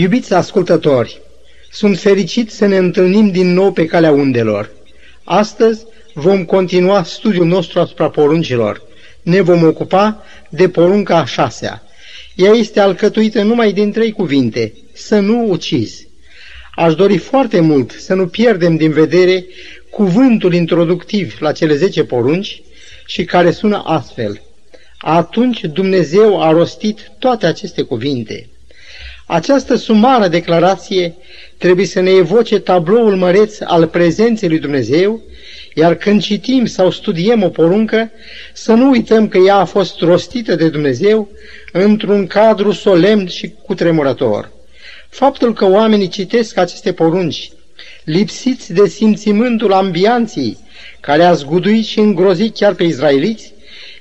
Iubiți ascultători, sunt fericit să ne întâlnim din nou pe calea undelor. Astăzi vom continua studiul nostru asupra poruncilor. Ne vom ocupa de porunca a șasea. Ea este alcătuită numai din trei cuvinte, să nu ucizi. Aș dori foarte mult să nu pierdem din vedere cuvântul introductiv la cele zece porunci și care sună astfel. Atunci Dumnezeu a rostit toate aceste cuvinte. Această sumară declarație trebuie să ne evoce tabloul măreț al prezenței lui Dumnezeu, iar când citim sau studiem o poruncă, să nu uităm că ea a fost rostită de Dumnezeu într-un cadru solemn și cutremurător. Faptul că oamenii citesc aceste porunci, lipsiți de simțimântul ambianții care a zguduit și îngrozit chiar pe izraeliți,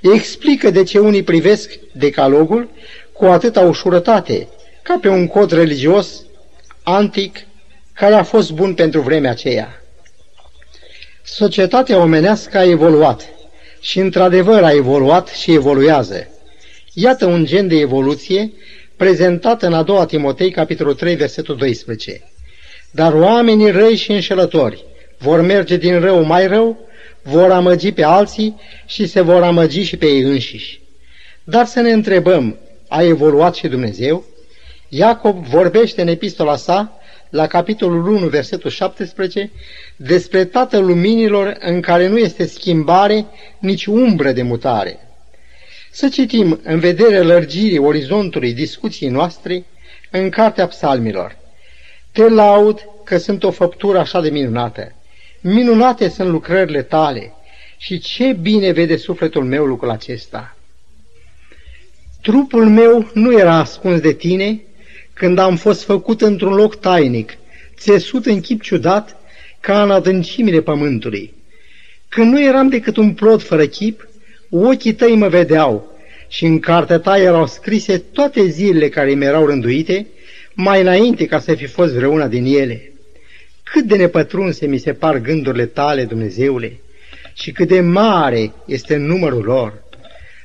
explică de ce unii privesc decalogul cu atâta ușurătate, ca pe un cod religios antic care a fost bun pentru vremea aceea. Societatea omenească a evoluat și într-adevăr a evoluat și evoluează. Iată un gen de evoluție prezentat în a doua Timotei, capitolul 3, versetul 12. Dar oamenii răi și înșelători vor merge din rău mai rău, vor amăgi pe alții și se vor amăgi și pe ei înșiși. Dar să ne întrebăm, a evoluat și Dumnezeu? Iacob vorbește în epistola sa, la capitolul 1, versetul 17, despre Tatăl Luminilor în care nu este schimbare, nici umbră de mutare. Să citim în vedere lărgirii orizontului discuției noastre în Cartea Psalmilor. Te laud că sunt o făptură așa de minunată. Minunate sunt lucrările tale și ce bine vede sufletul meu lucrul acesta. Trupul meu nu era ascuns de tine când am fost făcut într-un loc tainic, țesut în chip ciudat, ca în adâncimile pământului. Când nu eram decât un plod fără chip, ochii tăi mă vedeau și în cartea ta erau scrise toate zilele care mi erau rânduite, mai înainte ca să fi fost vreuna din ele. Cât de nepătrunse mi se par gândurile tale, Dumnezeule, și cât de mare este numărul lor.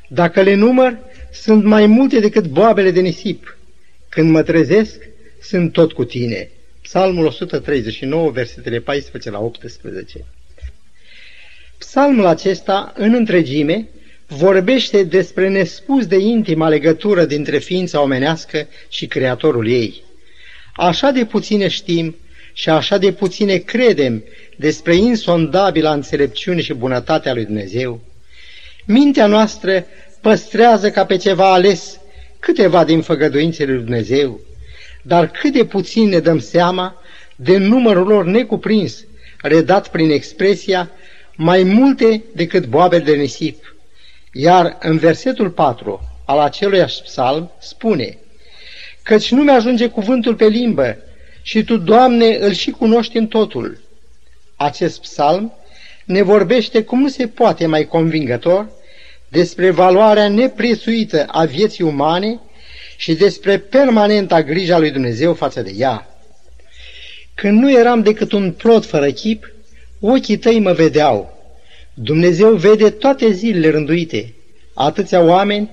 Dacă le număr, sunt mai multe decât boabele de nisip. Când mă trezesc, sunt tot cu tine. Psalmul 139, versetele 14 la 18. Psalmul acesta, în întregime, vorbește despre nespus de intima legătură dintre ființa omenească și Creatorul ei. Așa de puține știm și așa de puține credem despre insondabila înțelepciune și bunătatea lui Dumnezeu. Mintea noastră păstrează ca pe ceva ales câteva din făgăduințele lui Dumnezeu, dar cât de puțin ne dăm seama de numărul lor necuprins, redat prin expresia mai multe decât boabe de nisip. Iar în versetul 4 al acelui psalm spune, Căci nu mi-ajunge cuvântul pe limbă și Tu, Doamne, îl și cunoști în totul. Acest psalm ne vorbește cum nu se poate mai convingător despre valoarea neprețuită a vieții umane și despre permanenta grija lui Dumnezeu față de ea. Când nu eram decât un plot fără chip, ochii tăi mă vedeau. Dumnezeu vede toate zilele rânduite. Atâția oameni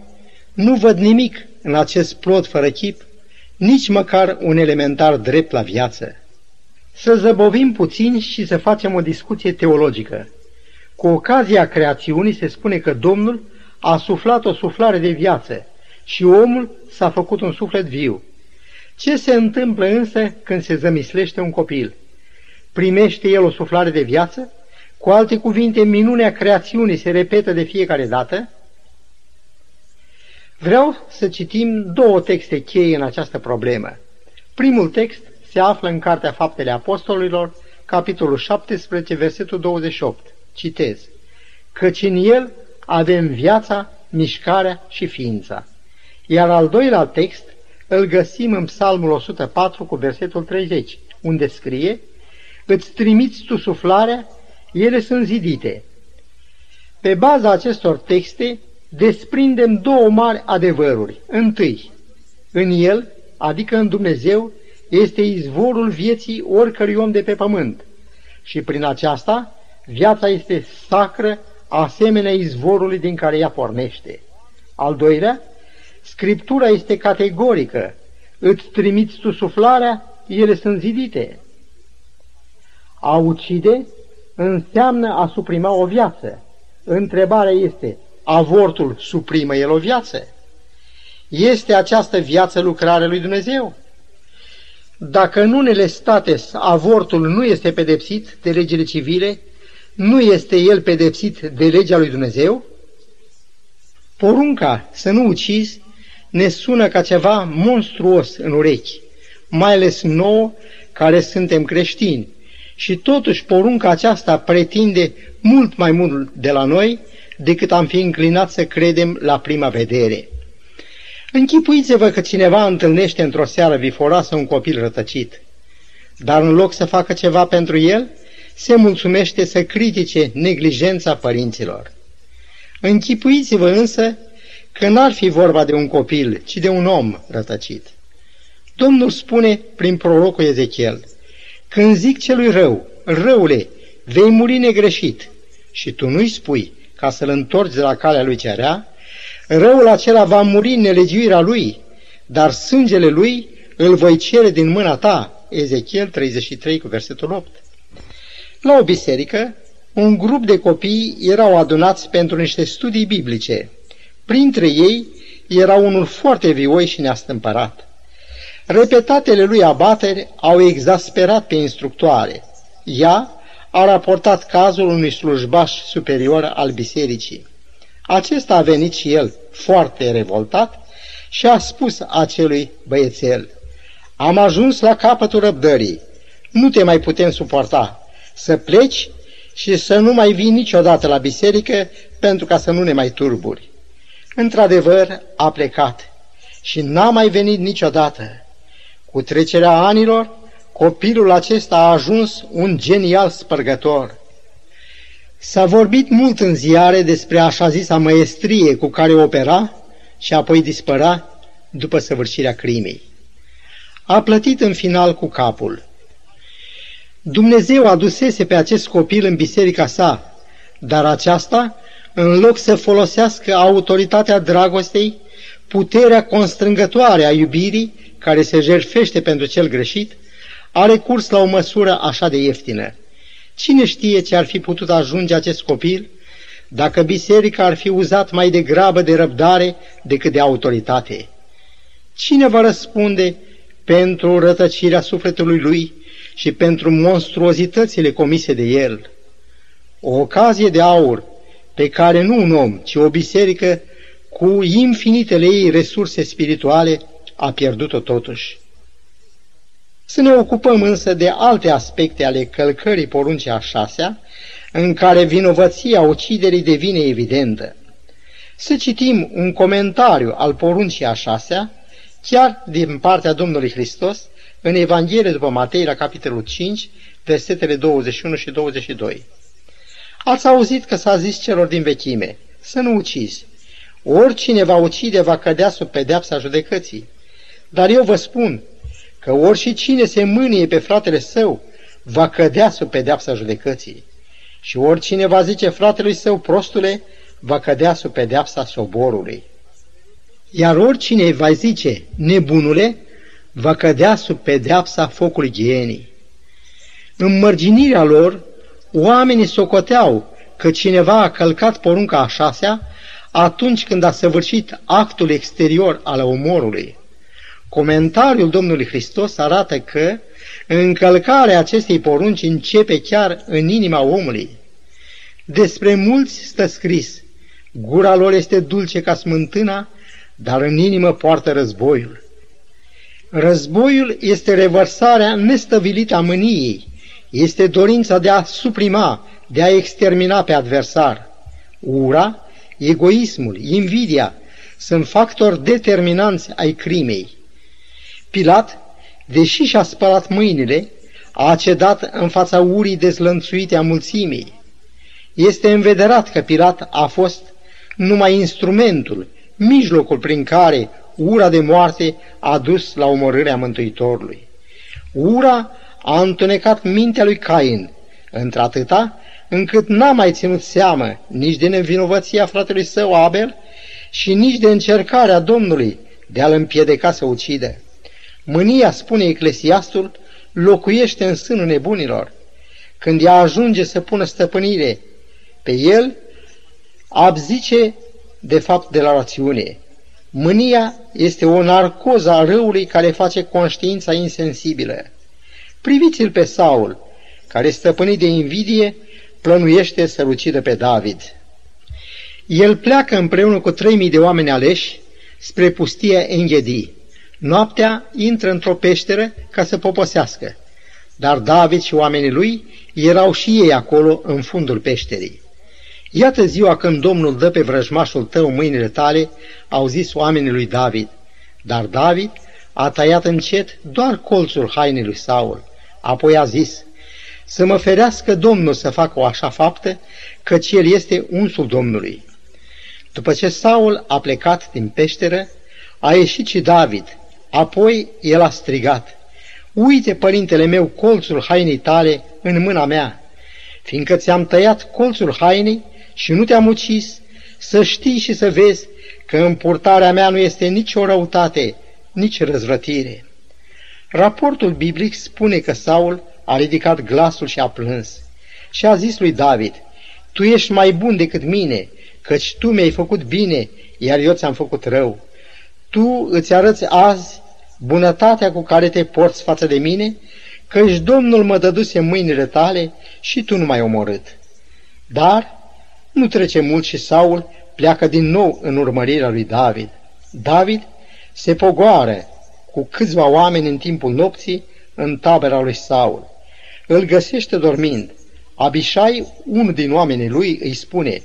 nu văd nimic în acest plot fără chip, nici măcar un elementar drept la viață. Să zăbovim puțin și să facem o discuție teologică. Cu ocazia creațiunii se spune că Domnul a suflat o suflare de viață și omul s-a făcut un suflet viu. Ce se întâmplă însă când se zămislește un copil? Primește el o suflare de viață? Cu alte cuvinte, minunea creațiunii se repetă de fiecare dată? Vreau să citim două texte cheie în această problemă. Primul text se află în Cartea Faptele Apostolilor, capitolul 17, versetul 28. Citez. Căci în el avem viața, mișcarea și ființa. Iar al doilea text îl găsim în Psalmul 104 cu versetul 30, unde scrie Îți trimiți tu suflarea, ele sunt zidite. Pe baza acestor texte desprindem două mari adevăruri. Întâi, în el, adică în Dumnezeu, este izvorul vieții oricărui om de pe pământ. Și prin aceasta, viața este sacră, asemenea izvorului din care ea pornește. Al doilea, Scriptura este categorică îți trimiți tu suflarea, ele sunt zidite. A ucide înseamnă a suprima o viață. Întrebarea este, avortul suprimă el o viață? Este această viață lucrare lui Dumnezeu? Dacă în unele state avortul nu este pedepsit de legile civile, nu este el pedepsit de legea lui Dumnezeu? Porunca să nu ucizi ne sună ca ceva monstruos în urechi, mai ales nouă care suntem creștini. Și totuși porunca aceasta pretinde mult mai mult de la noi decât am fi înclinat să credem la prima vedere. Închipuiți-vă că cineva întâlnește într-o seară viforoasă un copil rătăcit, dar în loc să facă ceva pentru el, se mulțumește să critique neglijența părinților. Închipuiți-vă însă că n-ar fi vorba de un copil, ci de un om rătăcit. Domnul spune prin prorocul Ezechiel, când zic celui rău, răule, vei muri negreșit, și tu nu-i spui ca să-l întorci de la calea lui cerea, răul acela va muri în nelegiuirea lui, dar sângele lui îl voi cere din mâna ta. Ezechiel 33 cu versetul 8. La o biserică, un grup de copii erau adunați pentru niște studii biblice. Printre ei era unul foarte vioi și neastâmpărat. Repetatele lui abateri au exasperat pe instructoare. Ea a raportat cazul unui slujbaș superior al bisericii. Acesta a venit și el foarte revoltat și a spus acelui băiețel, Am ajuns la capătul răbdării, nu te mai putem suporta, să pleci și să nu mai vii niciodată la biserică pentru ca să nu ne mai turburi. Într-adevăr, a plecat și n-a mai venit niciodată. Cu trecerea anilor, copilul acesta a ajuns un genial spărgător. S-a vorbit mult în ziare despre așa zisa măestrie cu care opera și apoi dispăra după săvârșirea crimei. A plătit în final cu capul. Dumnezeu adusese pe acest copil în biserica sa, dar aceasta, în loc să folosească autoritatea dragostei, puterea constrângătoare a iubirii, care se jerfește pentru cel greșit, a recurs la o măsură așa de ieftină. Cine știe ce ar fi putut ajunge acest copil dacă biserica ar fi uzat mai degrabă de răbdare decât de autoritate? Cine va răspunde pentru rătăcirea sufletului lui și pentru monstruozitățile comise de el? O ocazie de aur pe care nu un om, ci o biserică cu infinitele ei resurse spirituale a pierdut-o totuși. Să ne ocupăm însă de alte aspecte ale călcării poruncii a șasea, în care vinovăția uciderii devine evidentă. Să citim un comentariu al poruncii a șasea, chiar din partea Domnului Hristos, în Evanghelie după Matei, la capitolul 5, versetele 21 și 22. Ați auzit că s-a zis celor din vechime, să nu ucizi. Oricine va ucide va cădea sub pedeapsa judecății. Dar eu vă spun că orice cine se mânie pe fratele său va cădea sub pedeapsa judecății. Și oricine va zice fratelui său prostule, va cădea sub pedeapsa soborului. Iar oricine va zice nebunule, va cădea sub pedeapsa focului ghienii. În mărginirea lor, oamenii socoteau că cineva a călcat porunca a șasea atunci când a săvârșit actul exterior al omorului. Comentariul Domnului Hristos arată că încălcarea acestei porunci începe chiar în inima omului. Despre mulți stă scris, gura lor este dulce ca smântâna, dar în inimă poartă războiul. Războiul este revărsarea nestăvilită a mâniei, este dorința de a suprima, de a extermina pe adversar. Ura, egoismul, invidia sunt factori determinanți ai crimei. Pilat, deși și-a spălat mâinile, a cedat în fața urii dezlănțuite a mulțimii. Este învederat că Pilat a fost numai instrumentul, mijlocul prin care ura de moarte a dus la omorârea Mântuitorului. Ura a întunecat mintea lui Cain, într-atâta încât n-a mai ținut seamă nici de nevinovăția fratelui său Abel și nici de încercarea Domnului de a-l împiedica să ucide. Mânia, spune eclesiastul, locuiește în sânul nebunilor. Când ea ajunge să pună stăpânire pe el, abzice de fapt de la rațiune. Mânia este o narcoză a râului care face conștiința insensibilă. Priviți-l pe Saul, care stăpânit de invidie, plănuiește să ucidă pe David. El pleacă împreună cu trei mii de oameni aleși spre pustia Enghedi. Noaptea intră într-o peșteră ca să poposească, dar David și oamenii lui erau și ei acolo în fundul peșterii. Iată ziua când Domnul dă pe vrăjmașul tău mâinile tale, au zis oamenii lui David. Dar David a tăiat încet doar colțul hainei lui Saul. Apoi a zis, să mă ferească Domnul să facă o așa faptă, căci el este unsul Domnului. După ce Saul a plecat din peșteră, a ieșit și David. Apoi el a strigat, Uite, părintele meu, colțul hainei tale în mâna mea, fiindcă ți-am tăiat colțul hainei și nu te-am ucis, să știi și să vezi că în purtarea mea nu este nicio răutate, nici răzvrătire. Raportul biblic spune că Saul a ridicat glasul și a plâns și a zis lui David, Tu ești mai bun decât mine, căci tu mi-ai făcut bine, iar eu ți-am făcut rău. Tu îți arăți azi bunătatea cu care te porți față de mine, căci Domnul mă dăduse mâinile tale și tu nu m-ai omorât. Dar nu trece mult și Saul pleacă din nou în urmărirea lui David. David se pogoară cu câțiva oameni în timpul nopții în tabera lui Saul. Îl găsește dormind. Abishai, unul din oamenii lui, îi spune,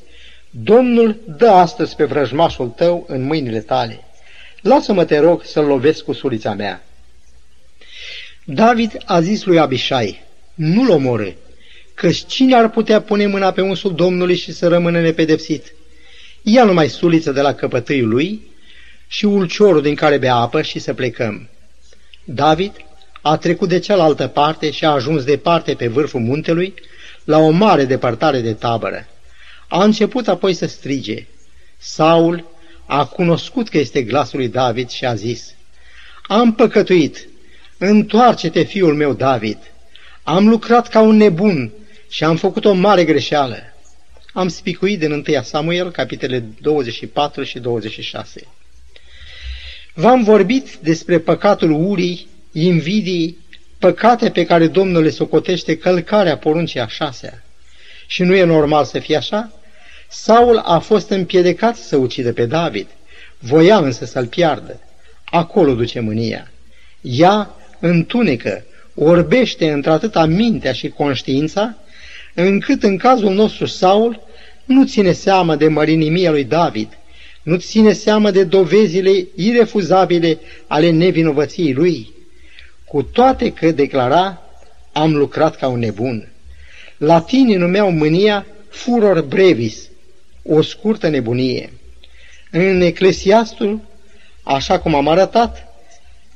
Domnul dă astăzi pe vrăjmașul tău în mâinile tale. Lasă-mă, te rog, să-l lovesc cu sulița mea. David a zis lui Abishai, nu-l omorâ, căci cine ar putea pune mâna pe unsul Domnului și să rămână nepedepsit? Ia numai suliță de la căpătâiul lui și ulciorul din care bea apă și să plecăm. David a trecut de cealaltă parte și a ajuns departe pe vârful muntelui, la o mare depărtare de tabără. A început apoi să strige. Saul a cunoscut că este glasul lui David și a zis, Am păcătuit, întoarce-te, fiul meu David, am lucrat ca un nebun și am făcut o mare greșeală. Am spicuit din 1 Samuel, capitele 24 și 26. V-am vorbit despre păcatul urii, invidii, păcate pe care Domnul le socotește călcarea poruncii a șasea. Și nu e normal să fie așa? Saul a fost împiedicat să ucidă pe David, voia însă să-l piardă. Acolo duce mânia. Ea întunecă, orbește într-atâta mintea și conștiința, încât în cazul nostru Saul nu ține seamă de mărinimia lui David, nu ține seamă de dovezile irefuzabile ale nevinovăției lui, cu toate că declara, am lucrat ca un nebun. Latinii numeau mânia furor brevis, o scurtă nebunie. În Eclesiastul, așa cum am arătat,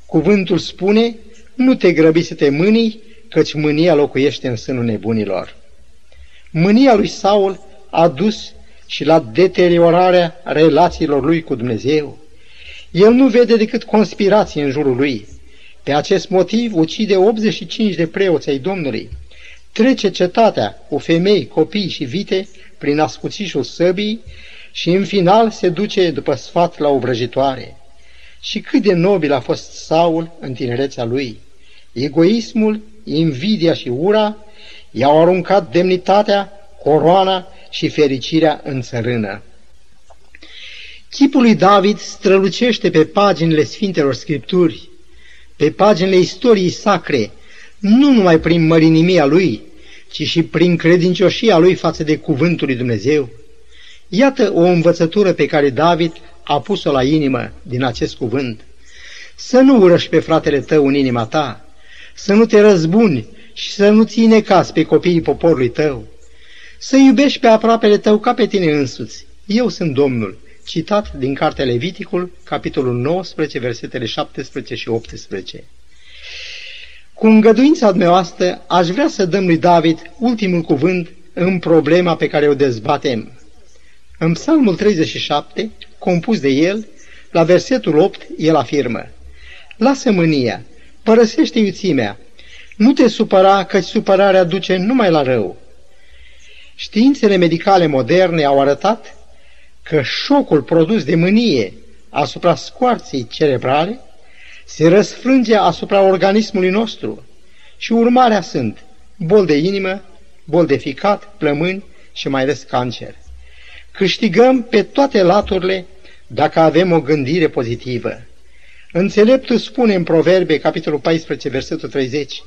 cuvântul spune, nu te grăbi să te mânii, căci mânia locuiește în sânul nebunilor. Mânia lui Saul a dus și la deteriorarea relațiilor lui cu Dumnezeu. El nu vede decât conspirații în jurul lui. Pe acest motiv ucide 85 de preoți ai Domnului. Trece cetatea cu femei, copii și vite prin ascuțișul săbii și în final se duce după sfat la o vrăjitoare. Și cât de nobil a fost Saul în tinerețea lui. Egoismul, invidia și ura i-au aruncat demnitatea, coroana și fericirea în țărână. Chipul lui David strălucește pe paginile Sfintelor Scripturi, pe paginile istoriei sacre, nu numai prin mărinimia lui, ci și prin credincioșia lui față de cuvântul lui Dumnezeu. Iată o învățătură pe care David a pus-o la inimă din acest cuvânt. Să nu urăși pe fratele tău în inima ta, să nu te răzbuni și să nu ține cas pe copiii poporului tău, să iubești pe aproapele tău ca pe tine însuți. Eu sunt Domnul, citat din cartea Leviticul, capitolul 19, versetele 17 și 18. Cu îngăduința dumneavoastră, aș vrea să dăm lui David ultimul cuvânt în problema pe care o dezbatem. În psalmul 37, compus de el, la versetul 8, el afirmă Lasă mânia Părăsește iuțimea. Nu te supăra, că supărarea duce numai la rău. Științele medicale moderne au arătat că șocul produs de mânie asupra scoarței cerebrale se răsfrânge asupra organismului nostru și urmarea sunt bol de inimă, bol de ficat, plămâni și mai ales cancer. Câștigăm pe toate laturile dacă avem o gândire pozitivă. Înțeleptul spune în Proverbe, capitolul 14, versetul 30,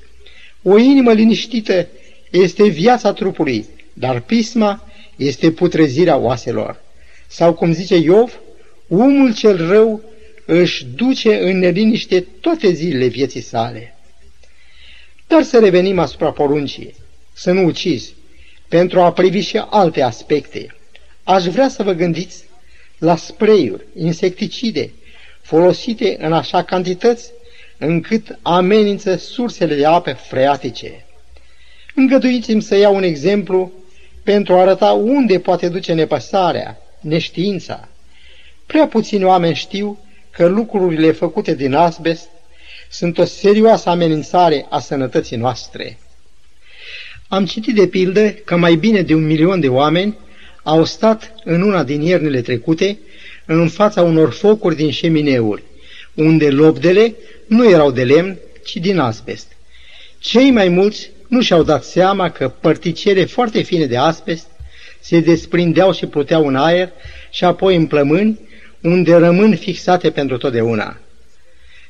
O inimă liniștită este viața trupului, dar pisma este putrezirea oaselor. Sau cum zice Iov, omul cel rău își duce în neliniște toate zilele vieții sale. Dar să revenim asupra poruncii, să nu ucizi, pentru a privi și alte aspecte. Aș vrea să vă gândiți la spreiuri, insecticide, folosite în așa cantități încât amenință sursele de ape freatice. Îngăduiți-mi să iau un exemplu pentru a arăta unde poate duce nepăsarea, neștiința. Prea puțini oameni știu că lucrurile făcute din asbest sunt o serioasă amenințare a sănătății noastre. Am citit de pildă că mai bine de un milion de oameni au stat în una din iernile trecute în fața unor focuri din șemineuri, unde lobdele nu erau de lemn, ci din asbest. Cei mai mulți nu și-au dat seama că părticele foarte fine de asbest se desprindeau și pluteau în aer și apoi în plămâni, unde rămân fixate pentru totdeauna.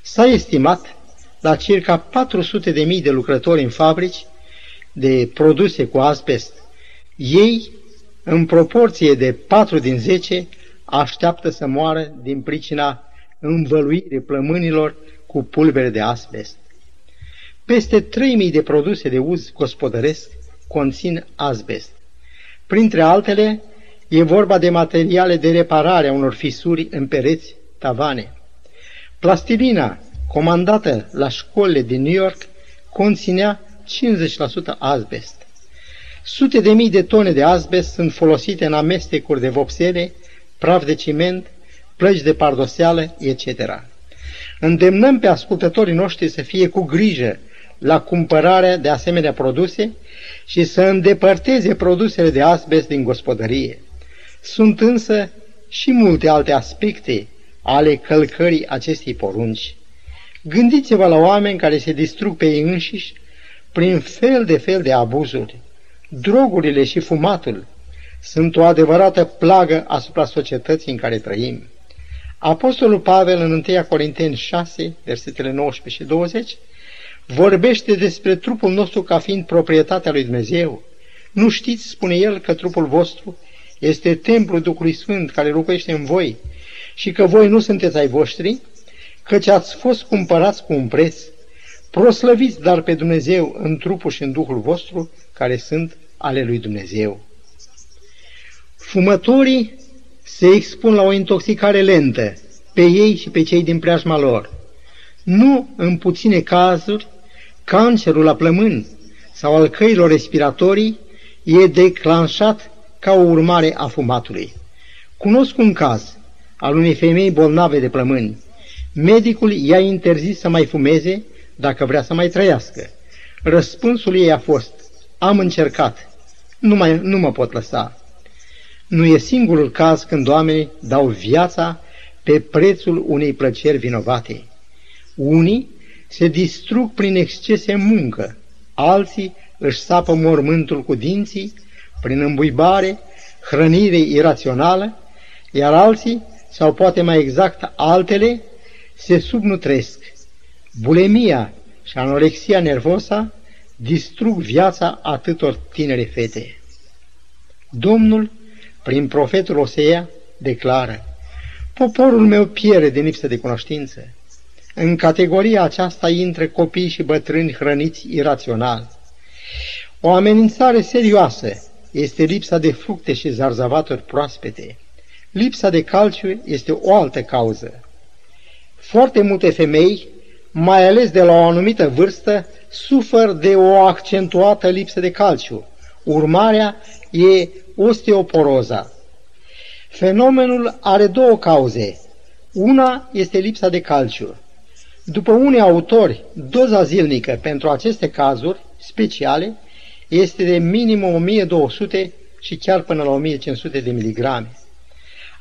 S-a estimat la circa 400 de mii de lucrători în fabrici de produse cu asbest. Ei, în proporție de 4 din 10, așteaptă să moară din pricina învăluirii plămânilor cu pulbere de asbest. Peste 3.000 de produse de uz gospodăresc conțin asbest. Printre altele, e vorba de materiale de reparare a unor fisuri în pereți, tavane. Plastilina, comandată la școlile din New York, conținea 50% asbest. Sute de mii de tone de asbest sunt folosite în amestecuri de vopsele, praf de ciment, plăci de pardoseală, etc. Îndemnăm pe ascultătorii noștri să fie cu grijă la cumpărarea de asemenea produse și să îndepărteze produsele de asbest din gospodărie. Sunt însă și multe alte aspecte ale călcării acestei porunci. Gândiți-vă la oameni care se distrug pe ei înșiși prin fel de fel de abuzuri. Drogurile și fumatul sunt o adevărată plagă asupra societății în care trăim. Apostolul Pavel în 1 Corinteni 6, versetele 19 și 20, vorbește despre trupul nostru ca fiind proprietatea lui Dumnezeu. Nu știți, spune el, că trupul vostru este templul Duhului Sfânt care locuiește în voi și că voi nu sunteți ai voștri, căci ați fost cumpărați cu un preț. Proslăviți dar pe Dumnezeu în trupul și în Duhul vostru, care sunt ale lui Dumnezeu. Fumătorii se expun la o intoxicare lentă, pe ei și pe cei din preajma lor. Nu, în puține cazuri, cancerul la plămâni sau al căilor respiratorii e declanșat ca o urmare a fumatului. Cunosc un caz al unei femei bolnave de plămâni. Medicul i-a interzis să mai fumeze dacă vrea să mai trăiască. Răspunsul ei a fost, am încercat, nu, mai, nu mă pot lăsa. Nu e singurul caz când oamenii dau viața pe prețul unei plăceri vinovate. Unii se distrug prin excese muncă, alții își sapă mormântul cu dinții, prin îmbuibare, hrănire irațională, iar alții, sau poate mai exact altele, se subnutresc. Bulemia și anorexia nervosa distrug viața atâtor tinere fete. Domnul, prin profetul Osea, declară, Poporul meu pierde din lipsă de cunoștință. În categoria aceasta intră copii și bătrâni hrăniți irațional. O amenințare serioasă este lipsa de fructe și zarzavaturi proaspete. Lipsa de calciu este o altă cauză. Foarte multe femei, mai ales de la o anumită vârstă, sufer de o accentuată lipsă de calciu. Urmarea e osteoporoza. Fenomenul are două cauze. Una este lipsa de calciu. După unii autori, doza zilnică pentru aceste cazuri speciale este de minimum 1200 și chiar până la 1500 de miligrame.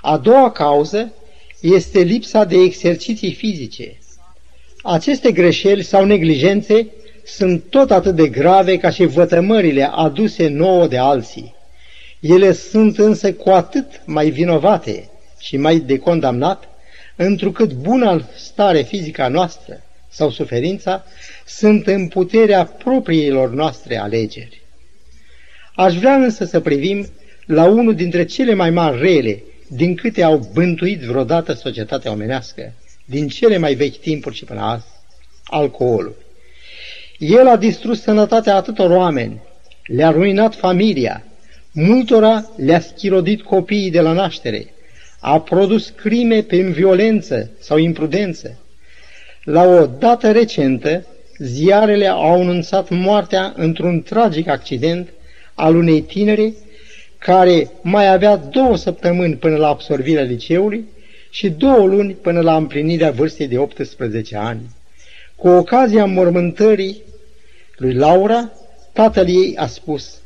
A doua cauză este lipsa de exerciții fizice. Aceste greșeli sau neglijențe sunt tot atât de grave ca și vătămările aduse nouă de alții. Ele sunt însă cu atât mai vinovate și mai de condamnat, întrucât buna stare fizică noastră sau suferința sunt în puterea propriilor noastre alegeri. Aș vrea însă să privim la unul dintre cele mai mari rele din câte au bântuit vreodată societatea omenească, din cele mai vechi timpuri și până azi, alcoolul. El a distrus sănătatea atâtor oameni, le-a ruinat familia, multora le-a schirodit copiii de la naștere, a produs crime prin violență sau imprudență. La o dată recentă, ziarele au anunțat moartea într-un tragic accident al unei tinere care mai avea două săptămâni până la absorbirea liceului și două luni până la împlinirea vârstei de 18 ani. Cu ocazia mormântării lui Laura, tatăl ei a spus,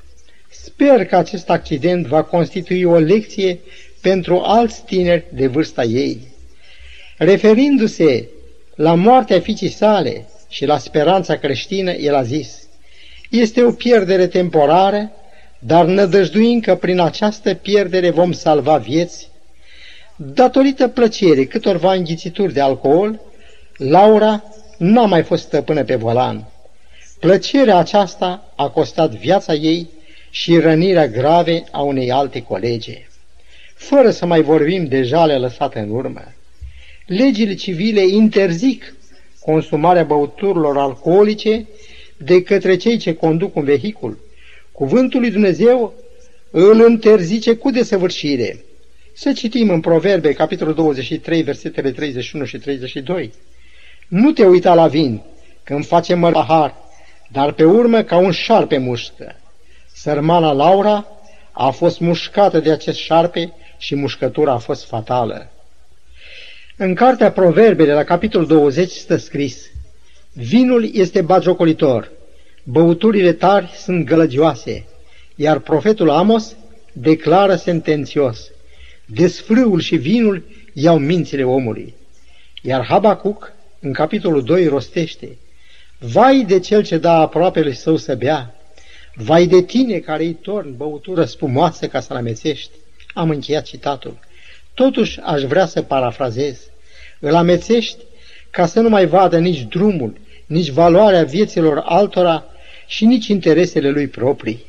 Sper că acest accident va constitui o lecție pentru alți tineri de vârsta ei. Referindu-se la moartea fiicii sale și la speranța creștină, el a zis, este o pierdere temporară, dar nădăjduim că prin această pierdere vom salva vieți. Datorită plăcerii câtorva înghițituri de alcool, Laura n-a mai fost stăpână pe volan. Plăcerea aceasta a costat viața ei și rănirea grave a unei alte colege. Fără să mai vorbim de jale lăsate în urmă. Legile civile interzic consumarea băuturilor alcoolice de către cei ce conduc un vehicul. Cuvântul lui Dumnezeu îl interzice cu desăvârșire. Să citim în Proverbe, capitolul 23, versetele 31 și 32. Nu te uita la vin când face mărahar, dar pe urmă ca un șarpe mușcă. Sărmana Laura a fost mușcată de acest șarpe și mușcătura a fost fatală. În cartea Proverbele, la capitolul 20, stă scris Vinul este bagiocolitor, băuturile tari sunt gălăgioase, iar profetul Amos declară sentențios Desfrâul și vinul iau mințile omului. Iar Habacuc, în capitolul 2, rostește Vai de cel ce dă aproapele său să bea, vai de tine care îi torn băutură spumoasă ca să-l amețești. Am încheiat citatul. Totuși aș vrea să parafrazez. Îl amețești ca să nu mai vadă nici drumul, nici valoarea vieților altora și nici interesele lui proprii.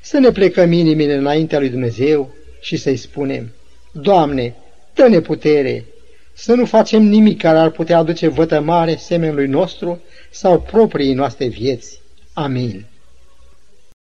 Să ne plecăm inimile înaintea lui Dumnezeu și să-i spunem, Doamne, dă-ne putere să nu facem nimic care ar putea aduce vătămare semenului nostru sau propriei noastre vieți. Amin.